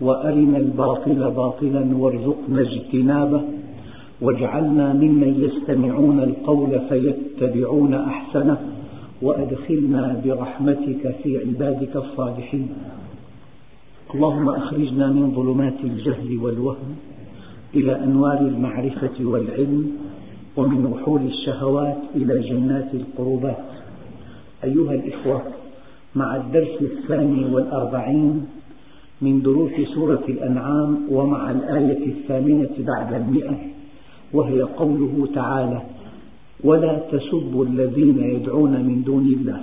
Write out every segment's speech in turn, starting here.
وأرنا الباطل باطلا وارزقنا اجتنابه واجعلنا ممن يستمعون القول فيتبعون أحسنه وأدخلنا برحمتك في عبادك الصالحين. اللهم أخرجنا من ظلمات الجهل والوهم إلى أنوار المعرفة والعلم ومن وحول الشهوات إلى جنات القربات. أيها الإخوة مع الدرس الثاني والأربعين من دروس سورة الأنعام ومع الآية الثامنة بعد المئة وهي قوله تعالى ولا تسبوا الذين يدعون من دون الله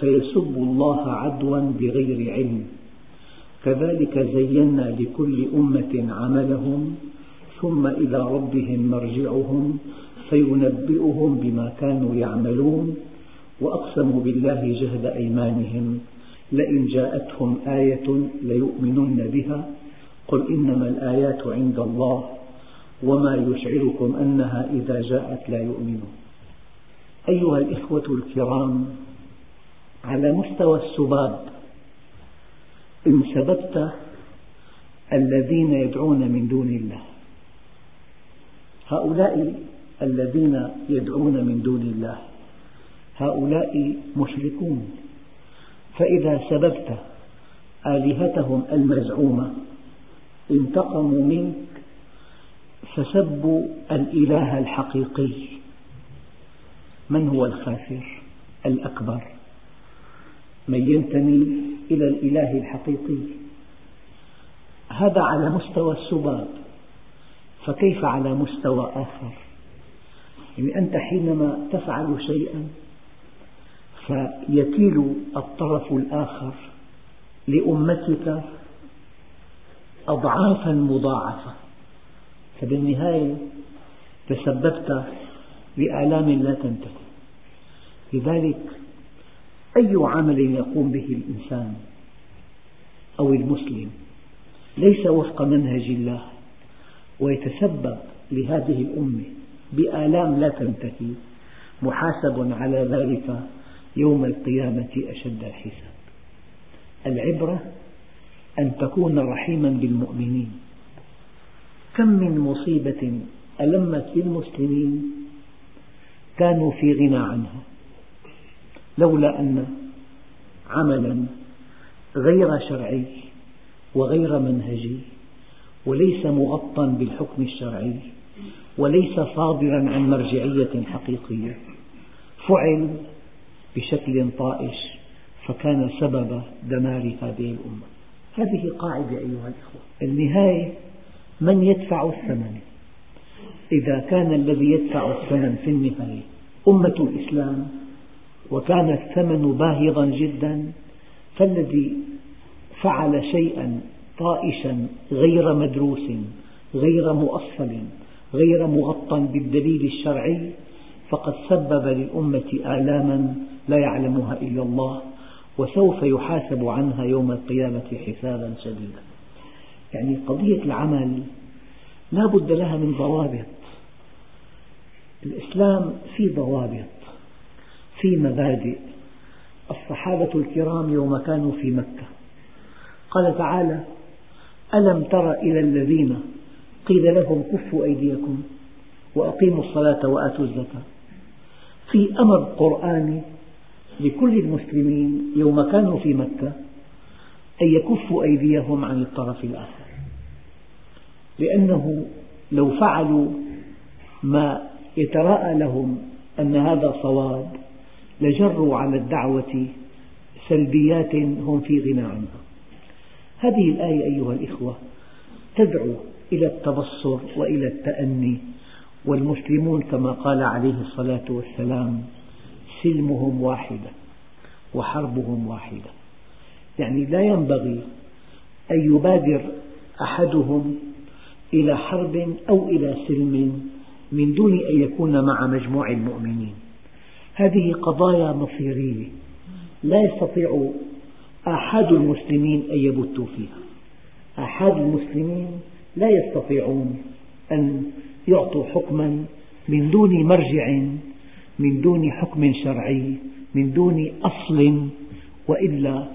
فيسبوا الله عدوا بغير علم. كذلك زينا لكل أمة عملهم ثم إلى ربهم مرجعهم فينبئهم بما كانوا يعملون وأقسموا بالله جهد أيمانهم. لئن جاءتهم آية ليؤمنن بها قل إنما الآيات عند الله وما يشعركم أنها إذا جاءت لا يؤمنون. أيها الإخوة الكرام على مستوى السباب إن سببت الذين يدعون من دون الله. هؤلاء الذين يدعون من دون الله هؤلاء مشركون. فإذا سببت آلهتهم المزعومة انتقموا منك فسبوا الإله الحقيقي. من هو الخاسر؟ الأكبر. من ينتمي إلى الإله الحقيقي. هذا على مستوى السباب. فكيف على مستوى آخر؟ يعني أنت حينما تفعل شيئا فيكيل الطرف الآخر لأمتك أضعافا مضاعفة. فبالنهاية تسببت بآلام لا تنتهي. لذلك أي عمل يقوم به الإنسان أو المسلم ليس وفق منهج الله ويتسبب لهذه الأمة بآلام لا تنتهي محاسب على ذلك يوم القيامة أشد الحساب. العبرة أن تكون رحيما بالمؤمنين كم من مصيبة ألمت بالمسلمين كانوا في غنى عنها. لولا أن عملا غير شرعي وغير منهجي وليس مغطى بالحكم الشرعي وليس صادرا عن مرجعية حقيقية فعل بشكل طائش فكان سبب دمار هذه الأمة. هذه قاعدة أيها الأخوة. النهاية من يدفع الثمن؟ إذا كان الذي يدفع الثمن في النهاية أمة الإسلام وكان الثمن باهظا جدا فالذي فعل شيئا طائشا غير مدروس غير مؤصل غير مغطى بالدليل الشرعي فقد سبب للأمة آلاما لا يعلمها إلا الله وسوف يحاسب عنها يوم القيامة حسابا شديدا يعني قضية العمل لا بد لها من ضوابط. الإسلام في ضوابط في مبادئ. الصحابة الكرام يوم كانوا في مكة. قال تعالى ألم تر إلى الذين قيل لهم كفوا أيديكم وأقيموا الصلاة وآتوا الزكاة. في أمر قرآني لكل المسلمين يوم كانوا في مكة أن يكفوا أيديهم عن الطرف الآخر. لأنه لو فعلوا ما يتراءى لهم أن هذا صواب لجروا على الدعوة سلبيات هم في غنى عنها. هذه الآية أيها الإخوة تدعو إلى التبصر وإلى التأني والمسلمون كما قال عليه الصلاة والسلام سلمهم واحدة وحربهم واحدة. يعني لا ينبغي أن يبادر أحدهم إلى حرب أو إلى سلم من دون أن يكون مع مجموع المؤمنين. هذه قضايا مصيرية لا يستطيع آحاد المسلمين أن يبتوا فيها. آحاد المسلمين لا يستطيعون أن يعطوا حكما من دون مرجع من دون حكم شرعي من دون أصل وإلا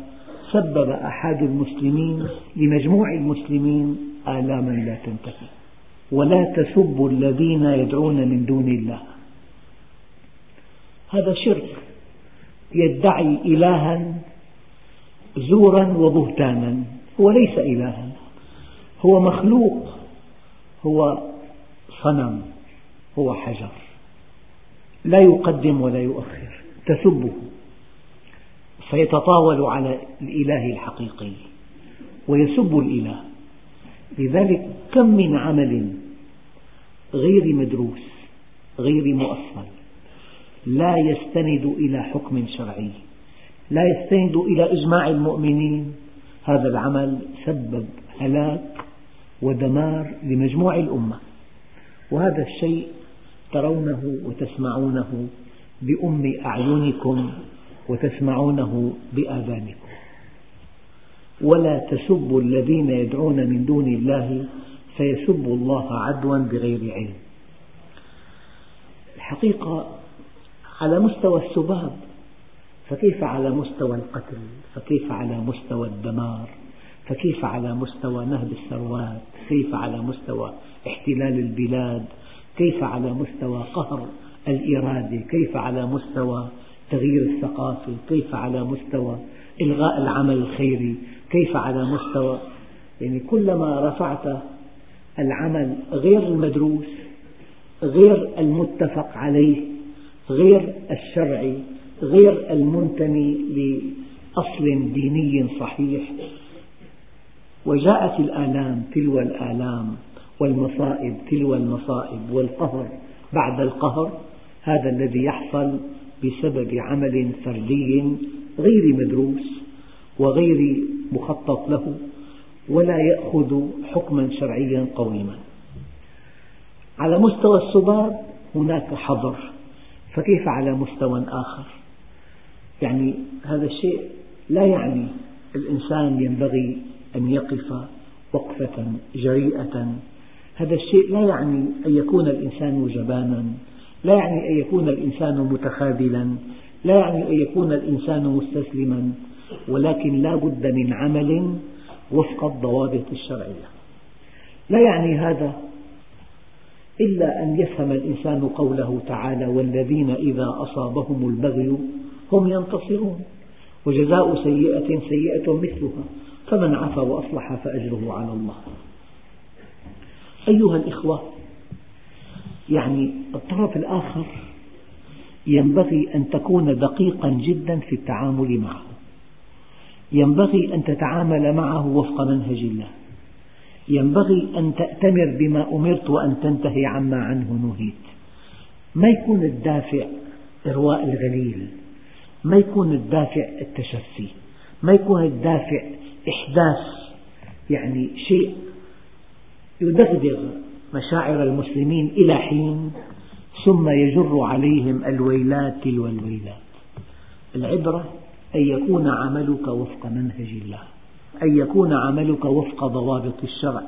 سبب آحاد المسلمين لمجموع المسلمين آلاما لا تنتهي. ولا تسبوا الذين يدعون من دون الله. هذا شرك. يدعي إلها زورا وبهتانا. هو ليس إلها. هو مخلوق. هو صنم. هو حجر. لا يقدم ولا يؤخر تسبه. فيتطاول على الإله الحقيقي ويسب الإله. لذلك كم من عمل غير مدروس غير مؤصل لا يستند إلى حكم شرعي لا يستند إلى إجماع المؤمنين. هذا العمل سبب هلاك ودمار لمجموع الأمة. وهذا الشيء ترونه وتسمعونه بأم أعينكم وتسمعونه بآذانكم. ولا تسبوا الذين يدعون من دون الله فيسبوا الله عدوا بغير علم. الحقيقة على مستوى السباب فكيف على مستوى القتل؟ فكيف على مستوى الدمار؟ فكيف على مستوى نهب الثروات؟ كيف على مستوى احتلال البلاد؟ كيف على مستوى قهر الإرادة؟ كيف على مستوى تغيير الثقافة؟ كيف على مستوى إلغاء العمل الخيري؟ كيف على مستوى يعني كلما رفعت العمل غير المدروس غير المتفق عليه غير الشرعي غير المنتمي لأصل ديني صحيح وجاءت الآلام تلو الآلام والمصائب تلو المصائب والقهر. بعد القهر هذا الذي يحصل بسبب عمل فردي غير مدروس وغير مخطط له ولا يأخذ حكما شرعيا قويما. على مستوى السباب هناك حظر فكيف على مستوى آخر؟ يعني هذا الشيء لا يعني الإنسان ينبغي أن يقف وقفة جريئة هذا الشيء لا يعني أن يكون الإنسان جبانا لا يعني أن يكون الإنسان متخاذلا لا يعني أن يكون الإنسان مستسلما ولكن لا بد من عمل وفق الضوابط الشرعية. لا يعني هذا إلا أن يفهم الإنسان قوله تعالى والذين إذا أصابهم البغي هم ينتصرون وجزاء سيئة سيئة مثلها فمن عفا وأصلح فأجره على الله. أيها الإخوة يعني الطرف الآخر ينبغي أن تكون دقيقا جدا في التعامل معه. ينبغي أن تتعامل معه وفق منهج الله. ينبغي أن تأتمر بما أمرت وأن تنتهي عما عنه نهيت. ما يكون الدافع إرواء الغليل؟ ما يكون الدافع التشفي؟ ما يكون الدافع إحداث؟ يعني شيء يدغدغ مشاعر المسلمين إلى حين ثم يجر عليهم الويلات تلو الويلات العبرة أن يكون عملك وفق منهج الله أن يكون عملك وفق ضوابط الشرع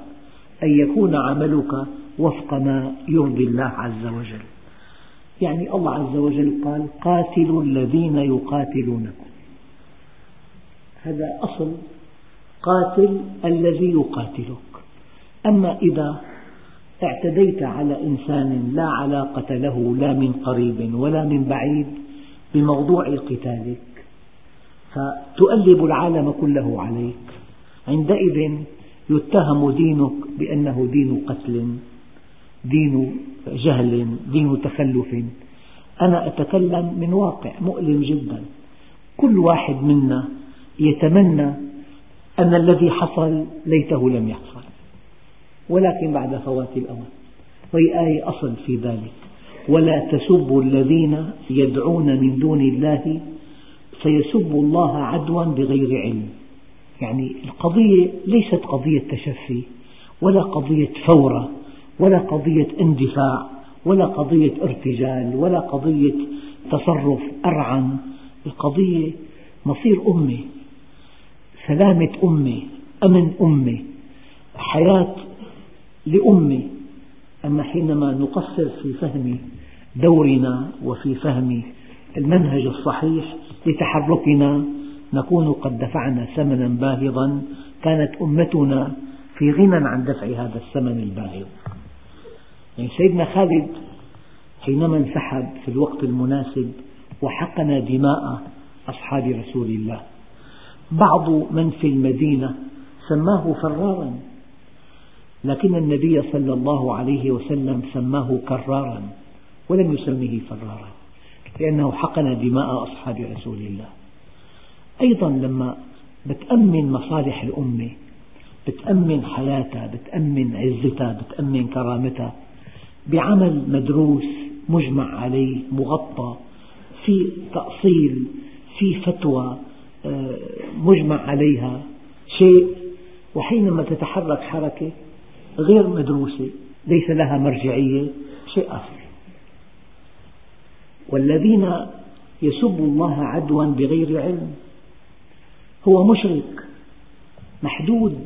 أن يكون عملك وفق ما يرضي الله عز وجل. يعني الله عز وجل قال قاتلوا الذين يقاتلونكم. هذا أصل قاتل الذي يقاتلك. أما إذا اعتديت على إنسان لا علاقة له لا من قريب ولا من بعيد بموضوع قتالك فتؤلب العالم كله عليك. عندئذ يتهم دينك بأنه دين قتل دين جهل دين تخلف. أنا أتكلم من واقع مؤلم جدا. كل واحد منا يتمنى أن الذي حصل ليته لم يحصل. ولكن بعد فوات الأوان وهي آية أصل في ذلك. ولا تسبوا الذين يدعون من دون الله فيسبوا الله عدوا بغير علم. يعني القضية ليست قضية تشفي ولا قضية فورة ولا قضية اندفاع ولا قضية ارتجال ولا قضية تصرف أرعن. القضية مصير أمة سلامة أمة أمن أمة حياة لأمة أما حينما نقصر في فهم دورنا وفي فهم المنهج الصحيح لتحركنا نكون قد دفعنا ثمنا باهظا كانت أمتنا في غنى عن دفع هذا الثمن الباهظ. يعني سيدنا خالد حينما انسحب في الوقت المناسب وحقن دماء أصحاب رسول الله بعض من في المدينة سماه فرارا. لكن النبي صلى الله عليه وسلم سماه كرارا ولم يسميه فرارا لأنه حقن دماء أصحاب رسول الله. أيضا لما بتأمن مصالح الأمة بتأمن حياتها بتأمن عزتها بتأمن كرامتها بعمل مدروس مجمع عليه مغطى في تأصيل في فتوى آه، مجمع عليها شيء وحينما تتحرك حركة غير مدروسة ليس لها مرجعية شيء آخر. والذين يسبوا الله عدوا بغير علم هو مشرك محدود.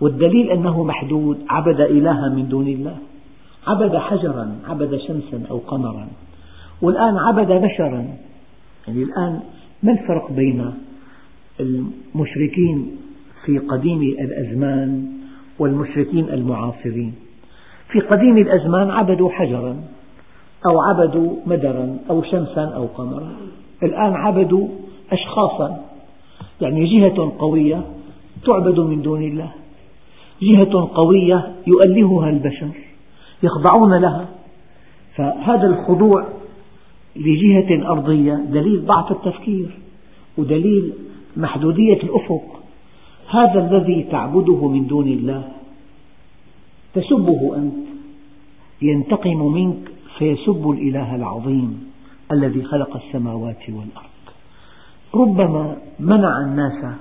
والدليل أنه محدود عبد إلها من دون الله. عبد حجرا عبد شمسا أو قمرا. والآن عبد بشرا. يعني الآن ما الفرق بين المشركين في قديم الأزمان والمشركين المعاصرين. في قديم الأزمان عبدوا حجرا أو عبدوا مدرا أو شمسا أو قمرا. الآن عبدوا أشخاصا يعني جهة قوية تعبد من دون الله. جهة قوية يؤلهها البشر يخضعون لها. فهذا الخضوع لجهة أرضية دليل ضعف التفكير ودليل محدودية الأفق. هذا الذي تعبده من دون الله. تسبه أنت. ينتقم منك فيسب الإله العظيم الذي خلق السماوات والأرض. ربما منع الناس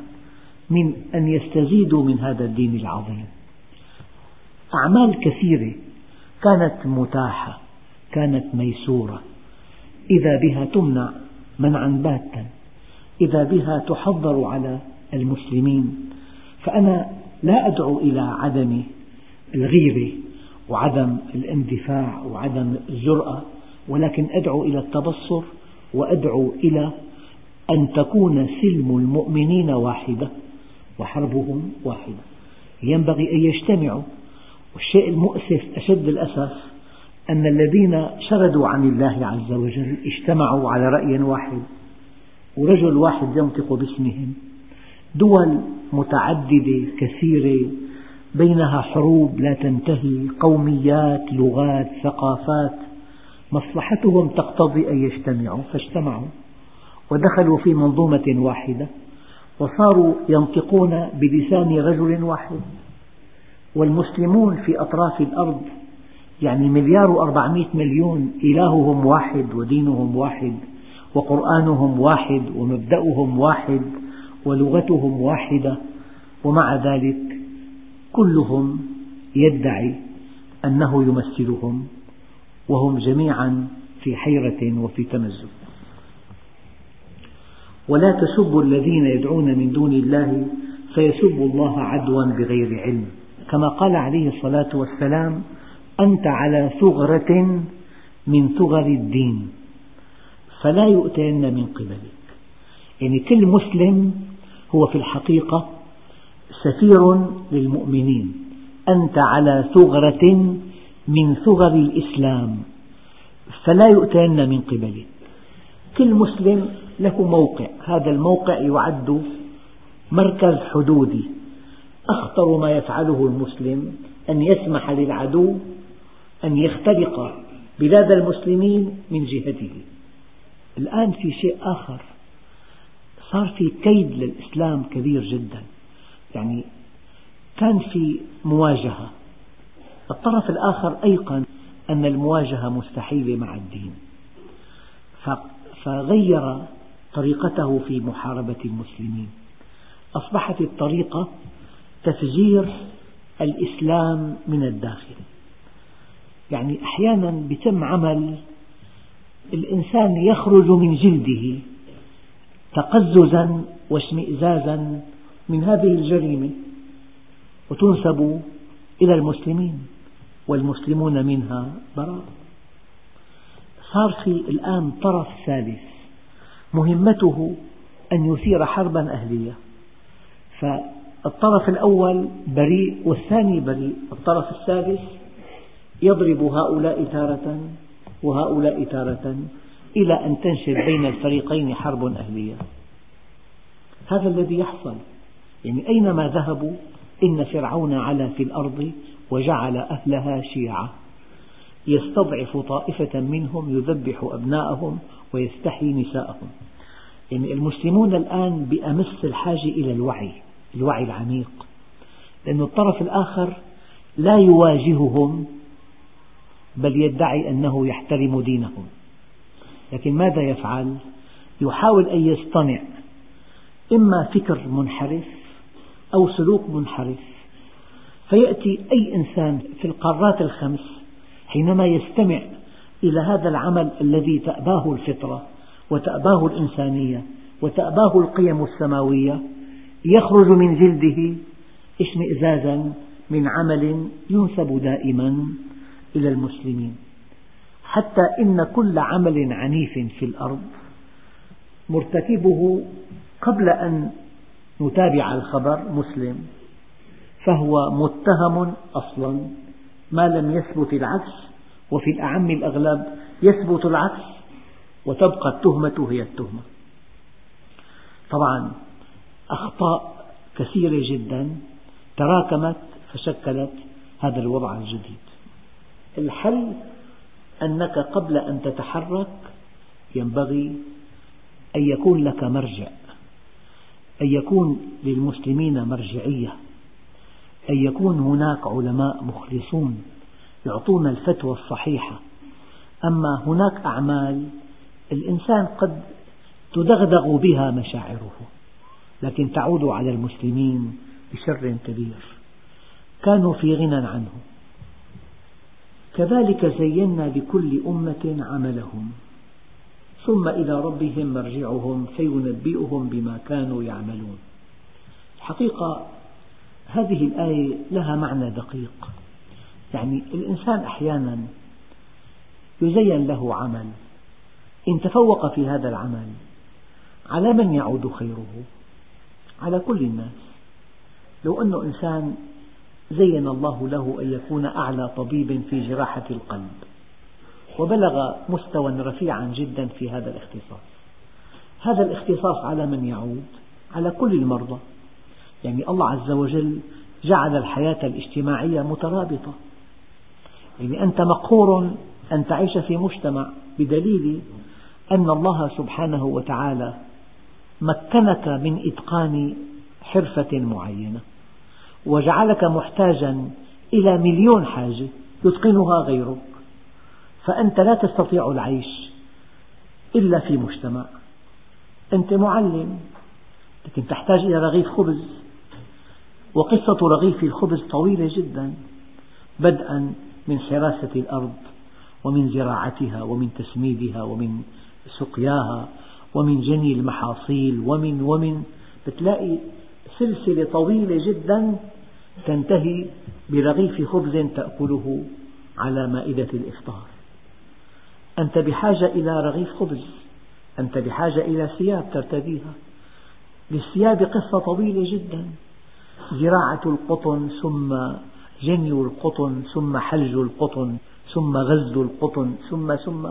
من أن يستزيدوا من هذا الدين العظيم. أعمال كثيرة كانت متاحة كانت ميسورة. إذا بها تمنع منعا باتا. إذا بها تحضر على المسلمين فأنا لا أدعو إلى عدم الغيرة وعدم الاندفاع وعدم الجرأة ولكن أدعو إلى التبصر وأدعو إلى أن تكون سلم المؤمنين واحدة وحربهم واحدة. ينبغي أن يجتمعوا. والشيء المؤسف أشد الأسف أن الذين شردوا عن الله عز وجل اجتمعوا على رأي واحد ورجل واحد ينطق باسمهم. دول متعددة كثيرة بينها حروب لا تنتهي قوميات لغات ثقافات مصلحتهم تقتضي أن يجتمعوا فاجتمعوا ودخلوا في منظومة واحدة وصاروا ينطقون بلسان رجل واحد. والمسلمون في أطراف الأرض يعني مليار وأربعمائة مليون إلههم واحد ودينهم واحد وقرآنهم واحد ومبدأهم واحد ولغتهم واحدة ومع ذلك كلهم يدعي أنه يمثلهم وهم جميعا في حيرة وفي تمزق. ولا تسبوا الذين يدعون من دون الله فيسبوا الله عدوا بغير علم. كما قال عليه الصلاة والسلام أنت على ثغرة من ثغر الدين فلا يؤتين من قبلك. يعني كل مسلم هو في الحقيقة سفير للمؤمنين. أنت على ثغرة من ثغر الإسلام فلا يؤتين من قبلك كل مسلم له موقع هذا الموقع يعد مركز حدودي. أخطر ما يفعله المسلم أن يسمح للعدو أن يخترق بلاد المسلمين من جهته. الآن في شيء آخر. صار في كيد للإسلام كبير جدا. يعني كان في مواجهة. الطرف الآخر أيقن أن المواجهة مستحيلة مع الدين. فغير طريقته في محاربة المسلمين. أصبحت الطريقة تفجير الإسلام من الداخل. يعني أحيانا يتم عمل الإنسان يخرج من جلده. تقززا واشمئزازا من هذه الجريمة وتنسب إلى المسلمين والمسلمون منها براء. صار في الآن طرف ثالث. مهمته أن يثير حربا أهلية. فالطرف الأول بريء والثاني بريء. الطرف الثالث يضرب هؤلاء تارة وهؤلاء تارة إلى أن تنشب بين الفريقين حرب أهلية. هذا الذي يحصل. يعني أينما ذهبوا إن فرعون علا في الأرض وجعل أهلها شيعا يستضعف طائفة منهم يذبح أبناءهم ويستحيي نساءهم. يعني المسلمون الآن بأمس الحاجة إلى الوعي الوعي العميق. لأن الطرف الآخر لا يواجههم بل يدعي أنه يحترم دينهم. لكن ماذا يفعل؟ يحاول أن يصطنع إما فكر منحرف أو سلوك منحرف فيأتي أي إنسان في القارات الخمس حينما يستمع إلى هذا العمل الذي تأباه الفطرة وتأباه الإنسانية وتأباه القيم السماوية يخرج من جلده اشمئزازا من عمل ينسب دائما إلى المسلمين حتى إن كل عمل عنيف في الأرض مرتكبه قبل أن نتابع الخبر مسلم فهو متهم أصلا. ما لم يثبت العكس وفي الأعم الأغلب يثبت العكس وتبقى التهمة هي التهمة. طبعا أخطاء كثيرة جدا تراكمت فشكلت هذا الوضع الجديد. الحل أنك قبل أن تتحرك ينبغي أن يكون لك مرجع أن يكون للمسلمين مرجعية أن يكون هناك علماء مخلصون يعطون الفتوى الصحيحة. أما هناك أعمال الإنسان قد تدغدغ بها مشاعره لكن تعود على المسلمين بشر كبير. كانوا في غنى عنه. كذلك زينا لكل أمة عملهم. ثم إلى ربهم مرجعهم فينبئهم بما كانوا يعملون. الحقيقة هذه الآية لها معنى دقيق. يعني الإنسان أحيانا يزين له عمل. إن تفوق في هذا العمل على من يعود خيره؟ على كل الناس. لو أن إنسان زين الله له أن يكون أعلى طبيب في جراحة القلب. وبلغ مستوى رفيعا جدا في هذا الاختصاص. هذا الاختصاص على من يعود؟ على كل المرضى. يعني الله عز وجل جعل الحياة الاجتماعية مترابطة. يعني أنت مقهور أن تعيش في مجتمع بدليل أن الله سبحانه وتعالى مكنك من إتقان حرفة معينة. وجعلك محتاجا إلى مليون حاجة يتقنها غيرك. فأنت لا تستطيع العيش إلا في مجتمع. أنت معلم لكن تحتاج إلى رغيف خبز. وقصة رغيف الخبز طويلة جدا بدءا من حراسة الأرض ومن زراعتها ومن تسميدها ومن سقياها ومن جني المحاصيل ومن ومن. بتلاقي سلسلة طويلة جدا تنتهي برغيف خبز تأكله على مائدة الإفطار. أنت بحاجة إلى رغيف خبز أنت بحاجة إلى ثياب ترتديها. للثياب قصة طويلة جدا. زراعة القطن ثم جني القطن ثم حلج القطن ثم غزل القطن ثم ثم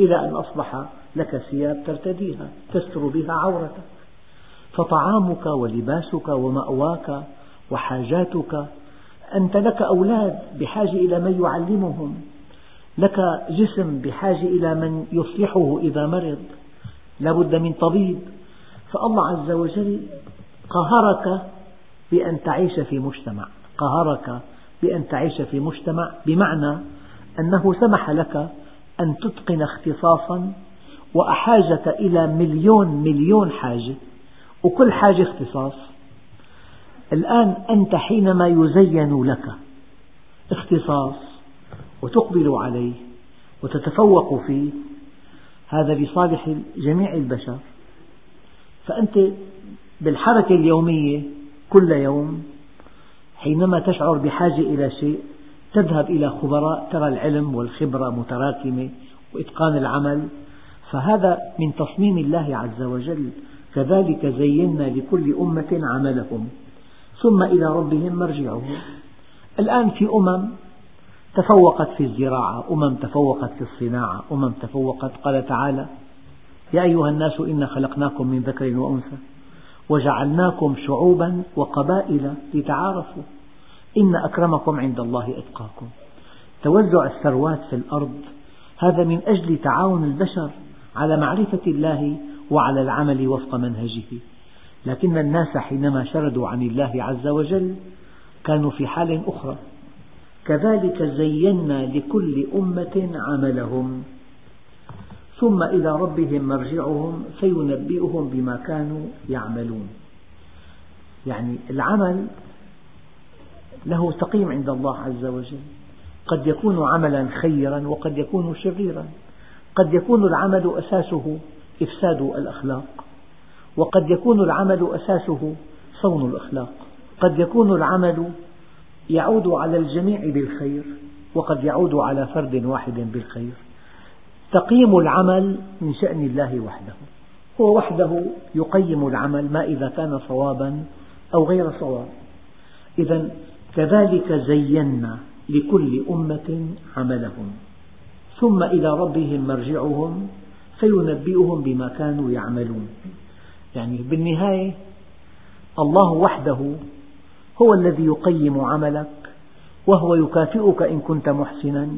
إلى أن أصبح لك ثياب ترتديها تستر بها عورتك. فطعامك ولباسك ومأواك وحاجاتك. أنت لك أولاد بحاجة إلى من يعلمهم. لك جسم بحاجة إلى من يصلحه إذا مرض. لا بد من طبيب. فالله عز وجل قهرك بأن تعيش في مجتمع. قهرك بأن تعيش في مجتمع بمعنى أنه سمح لك أن تتقن اختصاصا وأحاجك إلى مليون مليون حاجة. وكل حاجة اختصاص. الآن أنت حينما يزين لك اختصاص وتقبل عليه وتتفوق فيه هذا لصالح جميع البشر. فأنت بالحركة اليومية كل يوم حينما تشعر بحاجة إلى شيء تذهب إلى خبراء ترى العلم والخبرة متراكمة وإتقان العمل. فهذا من تصميم الله عز وجل. كذلك زينا لكل أمة عملهم. ثم إلى ربهم مرجعهم. الآن في أمم تفوقت في الزراعة أمم تفوقت في الصناعة أمم تفوقت. قال تعالى يا أيها الناس إنا خلقناكم من ذكر وأنثى وجعلناكم شعوبا وقبائل لتعارفوا. إن أكرمكم عند الله أتقاكم. توزع الثروات في الأرض هذا من أجل تعاون البشر على معرفة الله وعلى العمل وفق منهجه. لكن الناس حينما شردوا عن الله عز وجل كانوا في حال أخرى. كذلك زينا لكل أمة عملهم. ثم إلى ربهم مرجعهم فينبئهم بما كانوا يعملون. يعني العمل له تقييم عند الله عز وجل. قد يكون عملا خيرا وقد يكون شريرا. قد يكون العمل أساسه إفساد الأخلاق. وقد يكون العمل أساسه صون الأخلاق. قد يكون العمل يعود على الجميع بالخير وقد يعود على فرد واحد بالخير. تقييم العمل من شأن الله وحده. هو وحده يقيم العمل ما إذا كان صوابا أو غير صواب. إذا كذلك زينا لكل أمة عملهم. ثم إلى ربهم مرجعهم فينبئهم بما كانوا يعملون. يعني بالنهاية الله وحده هو الذي يقيم عملك وهو يكافئك إن كنت محسنا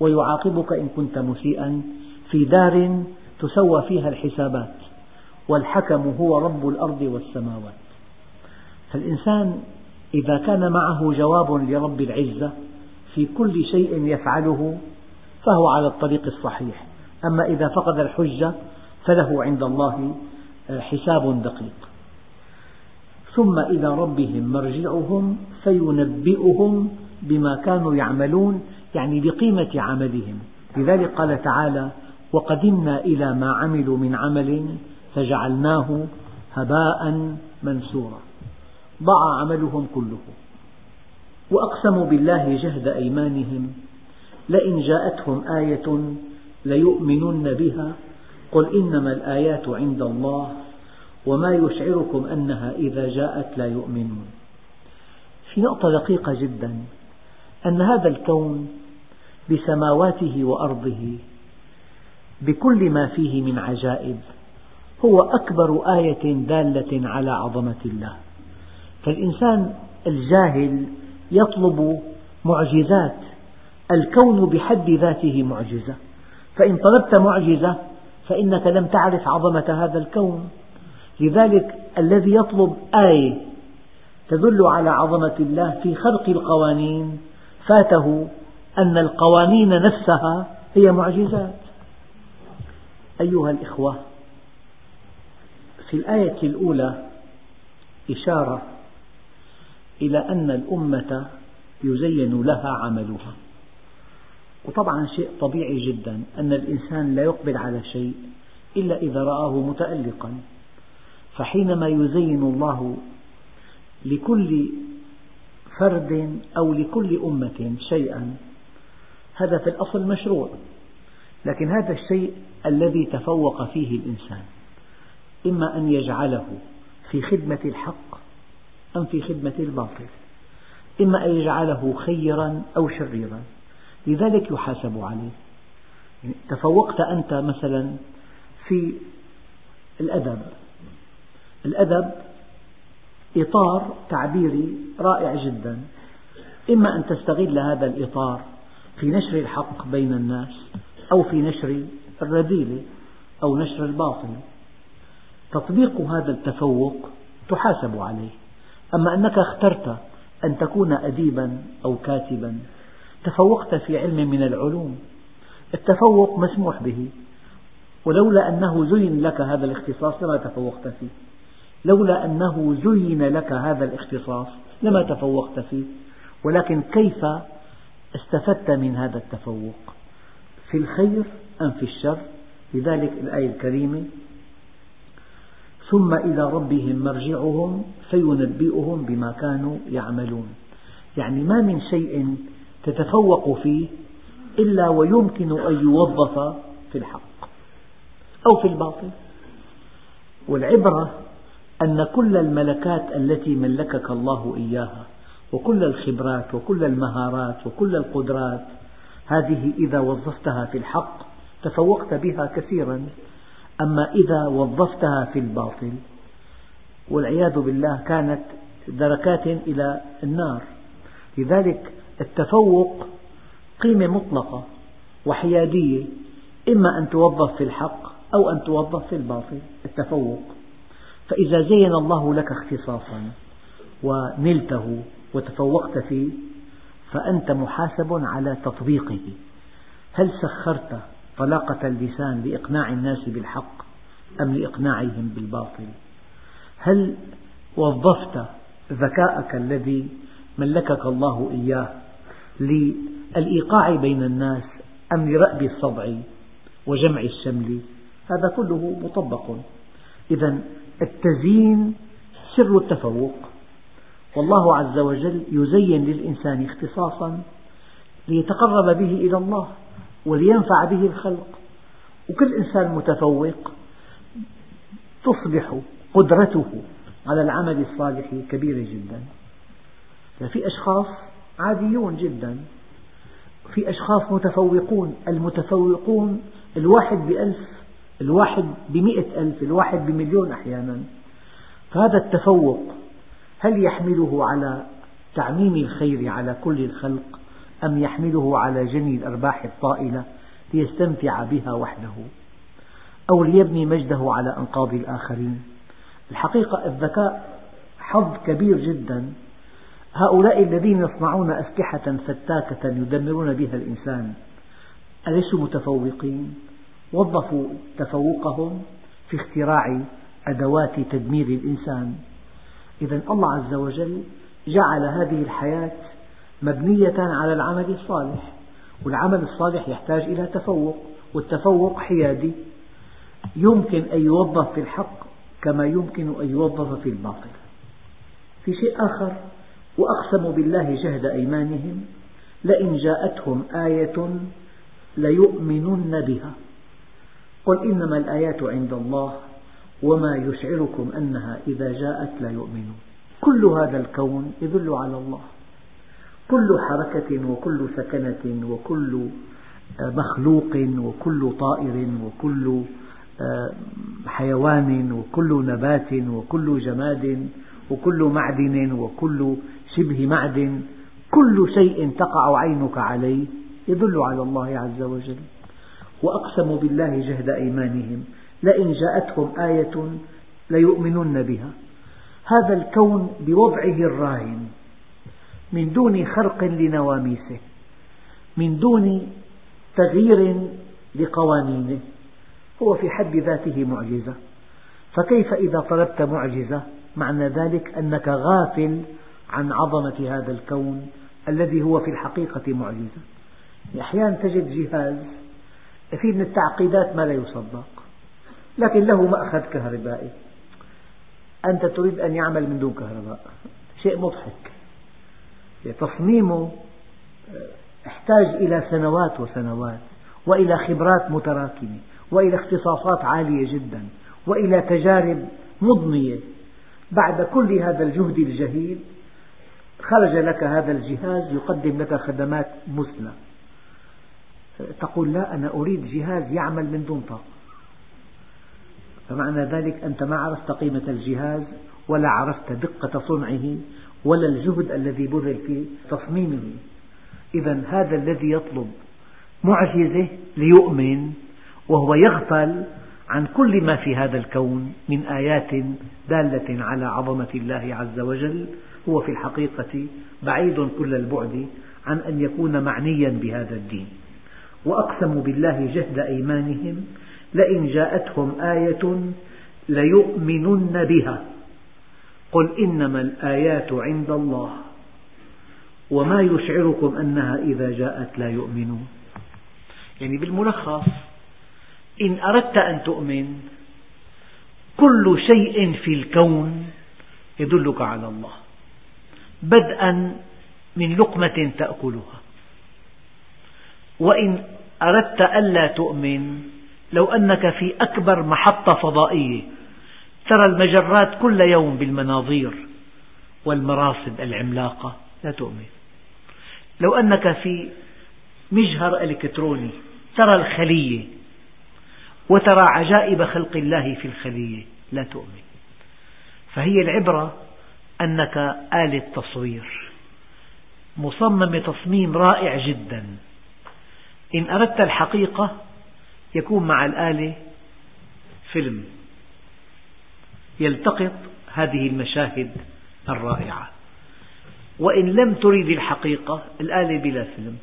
ويعاقبك إن كنت مسيئا. في دار تسوى فيها الحسابات والحكم هو رب الأرض والسماوات. فالإنسان إذا كان معه جواب لرب العزة في كل شيء يفعله فهو على الطريق الصحيح. أما إذا فقد الحجة فله عند الله حساب دقيق. ثم إلى ربهم مرجعهم فينبئهم بما كانوا يعملون يعني بقيمة عملهم. لذلك قال تعالى وقدمنا إلى ما عملوا من عمل فجعلناه هباء منثورا. ضاع عملهم كله. وأقسموا بالله جهد أيمانهم لئن جاءتهم آية ليؤمنن بها. قل إنما الآيات عند الله وما يشعركم أنها إذا جاءت لا يؤمنون. في نقطة دقيقة جدا أن هذا الكون بسماواته وأرضه بكل ما فيه من عجائب هو أكبر آية دالة على عظمة الله. فالإنسان الجاهل يطلب معجزات الكون بحد ذاته معجزة. فإن طلبت معجزة فإنك لم تعرف عظمة هذا الكون. لذلك الذي يطلب آية تدل على عظمة الله في خلق القوانين. فاته أن القوانين نفسها هي معجزات. أيها الإخوة في الآية الأولى إشارة إلى أن الأمة يزين لها عملها. وطبعا شيء طبيعي جدا أن الإنسان لا يقبل على شيء إلا إذا رآه متألقا. فحينما يزين الله لكل فرد أو لكل أمة شيئا هذا في الأصل مشروع. لكن هذا الشيء الذي تفوق فيه الإنسان إما أن يجعله في خدمة الحق أم في خدمة الباطل إما أن يجعله خيرا أو شريرا. لذلك يحاسب عليه. يعني تفوقت أنت مثلا في الأدب. الأدب إطار تعبيري رائع جدا. إما أن تستغل هذا الإطار في نشر الحق بين الناس أو في نشر الرذيلة أو نشر الباطل. تطبيق هذا التفوق تحاسب عليه. أما أنك اخترت أن تكون أديبا أو كاتبا تفوقت في علم من العلوم. التفوق مسموح به. ولولا أنه زين لك هذا الاختصاص لما تفوقت فيه. لولا أنه زين لك هذا الاختصاص لما تفوقت فيه. ولكن كيف استفدت من هذا التفوق؟ في الخير أم في الشر؟ لذلك الآية الكريمة ثم إلى ربهم مرجعهم فينبئهم بما كانوا يعملون. يعني ما من شيء تتفوق فيه إلا ويمكن أن يوظف في الحق أو في الباطل. والعبرة أن كل الملكات التي ملكك الله إياها وكل الخبرات وكل المهارات وكل القدرات هذه إذا وظفتها في الحق تفوقت بها كثيرا. أما إذا وظفتها في الباطل والعياذ بالله كانت دركات إلى النار. لذلك التفوق قيمة مطلقة وحيادية إما أن توظف في الحق أو أن توظف في الباطل التفوق. فإذا زين الله لك اختصاصا ونلته وتفوقت فيه فأنت محاسب على تطبيقه. هل سخرت طلاقة اللسان لإقناع الناس بالحق أم لإقناعهم بالباطل؟ هل وظفت ذكاءك الذي ملكك الله إياه للإيقاع بين الناس أم لرأب الصدع وجمع الشمل. هذا كله مطبق. إذا التزيين سر التفوق. والله عز وجل يزين للإنسان اختصاصا ليتقرب به إلى الله ولينفع به الخلق. وكل إنسان متفوق تصبح قدرته على العمل الصالح كبيرة جدا. في أشخاص عاديون جدا. في أشخاص متفوقون المتفوقون الواحد بألف الواحد بمئة ألف الواحد بمليون أحيانا. فهذا التفوق هل يحمله على تعميم الخير على كل الخلق أم يحمله على جني الأرباح الطائلة ليستمتع بها وحده؟ أو ليبني مجده على أنقاض الآخرين؟ الحقيقة الذكاء حظ كبير جدا. هؤلاء الذين يصنعون أسلحة فتاكة يدمرون بها الإنسان أليسوا متفوقين؟ وظفوا تفوقهم في اختراع أدوات تدمير الإنسان. إذا الله عز وجل جعل هذه الحياة مبنية على العمل الصالح والعمل الصالح يحتاج إلى تفوق والتفوق حيادي. يمكن أن يوظف في الحق كما يمكن أن يوظف في الباطل. في شيء آخر وأقسموا بالله جهد أيمانهم لئن جاءتهم آية ليؤمنن بها. قل إنما الآيات عند الله وما يشعركم أنها إذا جاءت لا يؤمنون كل هذا الكون يدل على الله. كل حركة وكل سكنة وكل مخلوق وكل طائر وكل آه، حيوان وكل نبات وكل جماد وكل معدن وكل شبه معدن كل شيء تقع عينك عليه يدل على الله عز وجل. وأقسموا بالله جهد أيمانهم لئن جاءتهم آية ليؤمنن بها. هذا الكون بوضعه الراهن من دون خرق لنواميسه من دون تغيير لقوانينه. هو في حد ذاته معجزة. فكيف إذا طلبت معجزة؟ معنى ذلك أنك غافل عن عظمة هذا الكون الذي هو في الحقيقة معجزة. أحيانا تجد جهاز فيه من التعقيدات ما لا يصدق لكن له مأخذ كهربائي. أنت تريد أن يعمل من دون كهرباء. شيء مضحك. تصميمه احتاج إلى سنوات وسنوات وإلى خبرات متراكمة وإلى اختصاصات عالية جدا وإلى تجارب مضنية. بعد كل هذا الجهد الجهيد خرج لك هذا الجهاز يقدم لك خدمات مثلى تقول لا أنا أريد جهاز يعمل من دون طاقة. فمعنى ذلك أنت ما عرفت قيمة الجهاز ولا عرفت دقة صنعه ولا الجهد الذي بذل في تصميمه. إذا هذا الذي يطلب معجزة ليؤمن وهو يغفل عن كل ما في هذا الكون من آيات دالة على عظمة الله عز وجل هو في الحقيقة بعيد كل البعد عن أن يكون معنيا بهذا الدين. وأقسموا بالله جهد أيمانهم لئن جاءتهم آية ليؤمنن بها. قل إنما الآيات عند الله وما يشعركم أنها إذا جاءت لا يؤمنون. يعني بالملخص إن أردت أن تؤمن كل شيء في الكون يدلك على الله. بدءا من لقمة تأكلها. وإن أردت ألا تؤمن لو أنك في أكبر محطة فضائية ترى المجرات كل يوم بالمناظير والمراصد العملاقة لا تؤمن. لو أنك في مجهر إلكتروني ترى الخلية وترى عجائب خلق الله في الخلية. لا تؤمن. فهي العبرة أنك آلة تصوير مصممة تصميم رائع جدا. إن أردت الحقيقة يكون مع الآلة فيلم يلتقط هذه المشاهد الرائعة. وإن لم تريد الحقيقة الآلة بلا فيلم.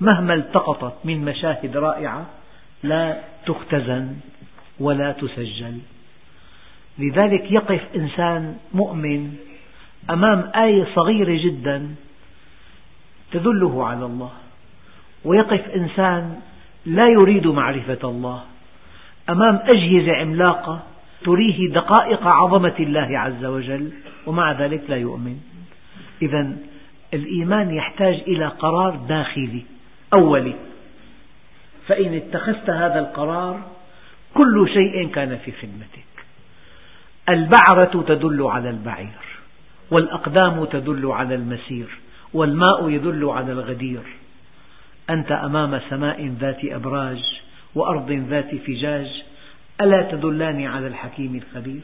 مهما التقطت من مشاهد رائعة لا تختزن ولا تسجل لذلك يقف إنسان مؤمن أمام آية صغيرة جدا تدله على الله ويقف إنسان لا يريد معرفة الله أمام أجهزة عملاقة تريه دقائق عظمة الله عز وجل ومع ذلك لا يؤمن. إذا الإيمان يحتاج إلى قرار داخلي أولي. فإن اتخذت هذا القرار كل شيء كان في خدمتك. البعرة تدل على البعير والأقدام تدل على المسير والماء يدل على الغدير. أنت أمام سماء ذات أبراج وأرض ذات فجاج ألا تدلان على الحكيم الخبير؟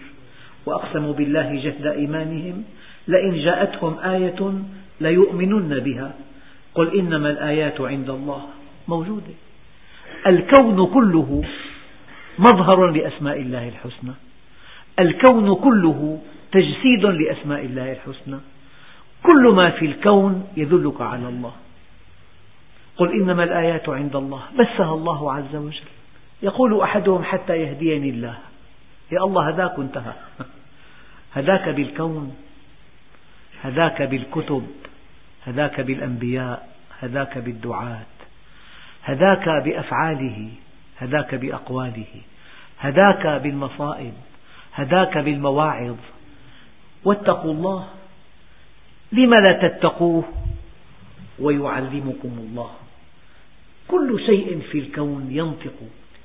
وأقسموا بالله جهد إيمانهم لئن جاءتهم آية ليؤمنن بها. قل إنما الآيات عند الله موجودة. الكون كله مظهر لأسماء الله الحسنى. الكون كله تجسيد لأسماء الله الحسنى. كل ما في الكون يدلك على الله. قل إنما الآيات عند الله. بثها الله عز وجل. يقول أحدهم حتى يهديني الله. يا الله هداك انتهى. هداك بالكون. هداك بالكتب. هداك بالأنبياء. هداك بالدعاة. هداك بأفعاله هداك بأقواله هداك بالمصائب هداك بالمواعظ. واتقوا الله. لم لا تتقوه؟ ويعلمكم الله. كل شيء في الكون ينطق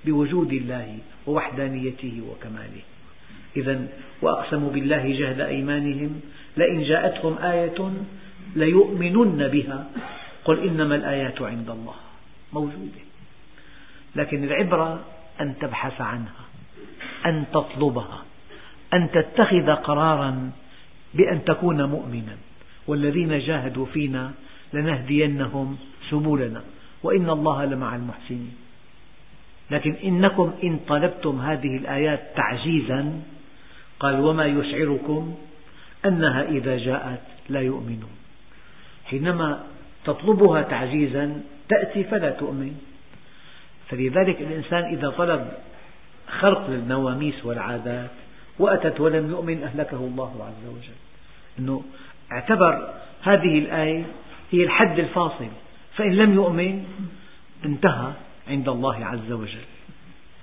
بوجود الله ووحدانيته وكماله. إذا وأقسموا بالله جهد أيمانهم. لئن جاءتهم آية ليؤمنن بها. قل إنما الآيات عند الله. موجودة. لكن العبرة أن تبحث عنها أن تطلبها أن تتخذ قرارا بأن تكون مؤمنا. والذين جاهدوا فينا لنهدينهم سبلنا وإن الله لمع المحسنين. لكن إنكم إن طلبتم هذه الآيات تعجيزا قال وما يشعركم أنها إذا جاءت لا يؤمنون. حينما تطلبها تعجيزا تأتي فلا تؤمن. فلذلك الإنسان إذا طلب خرق للنواميس والعادات وأتت ولم يؤمن أهلكه الله عز وجل. أنه اعتبر هذه الآية هي الحد الفاصل. فإن لم يؤمن انتهى عند الله عز وجل.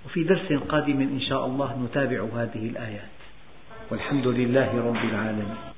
وفي درس قادم إن شاء الله نتابع هذه الآيات. والحمد لله رب العالمين.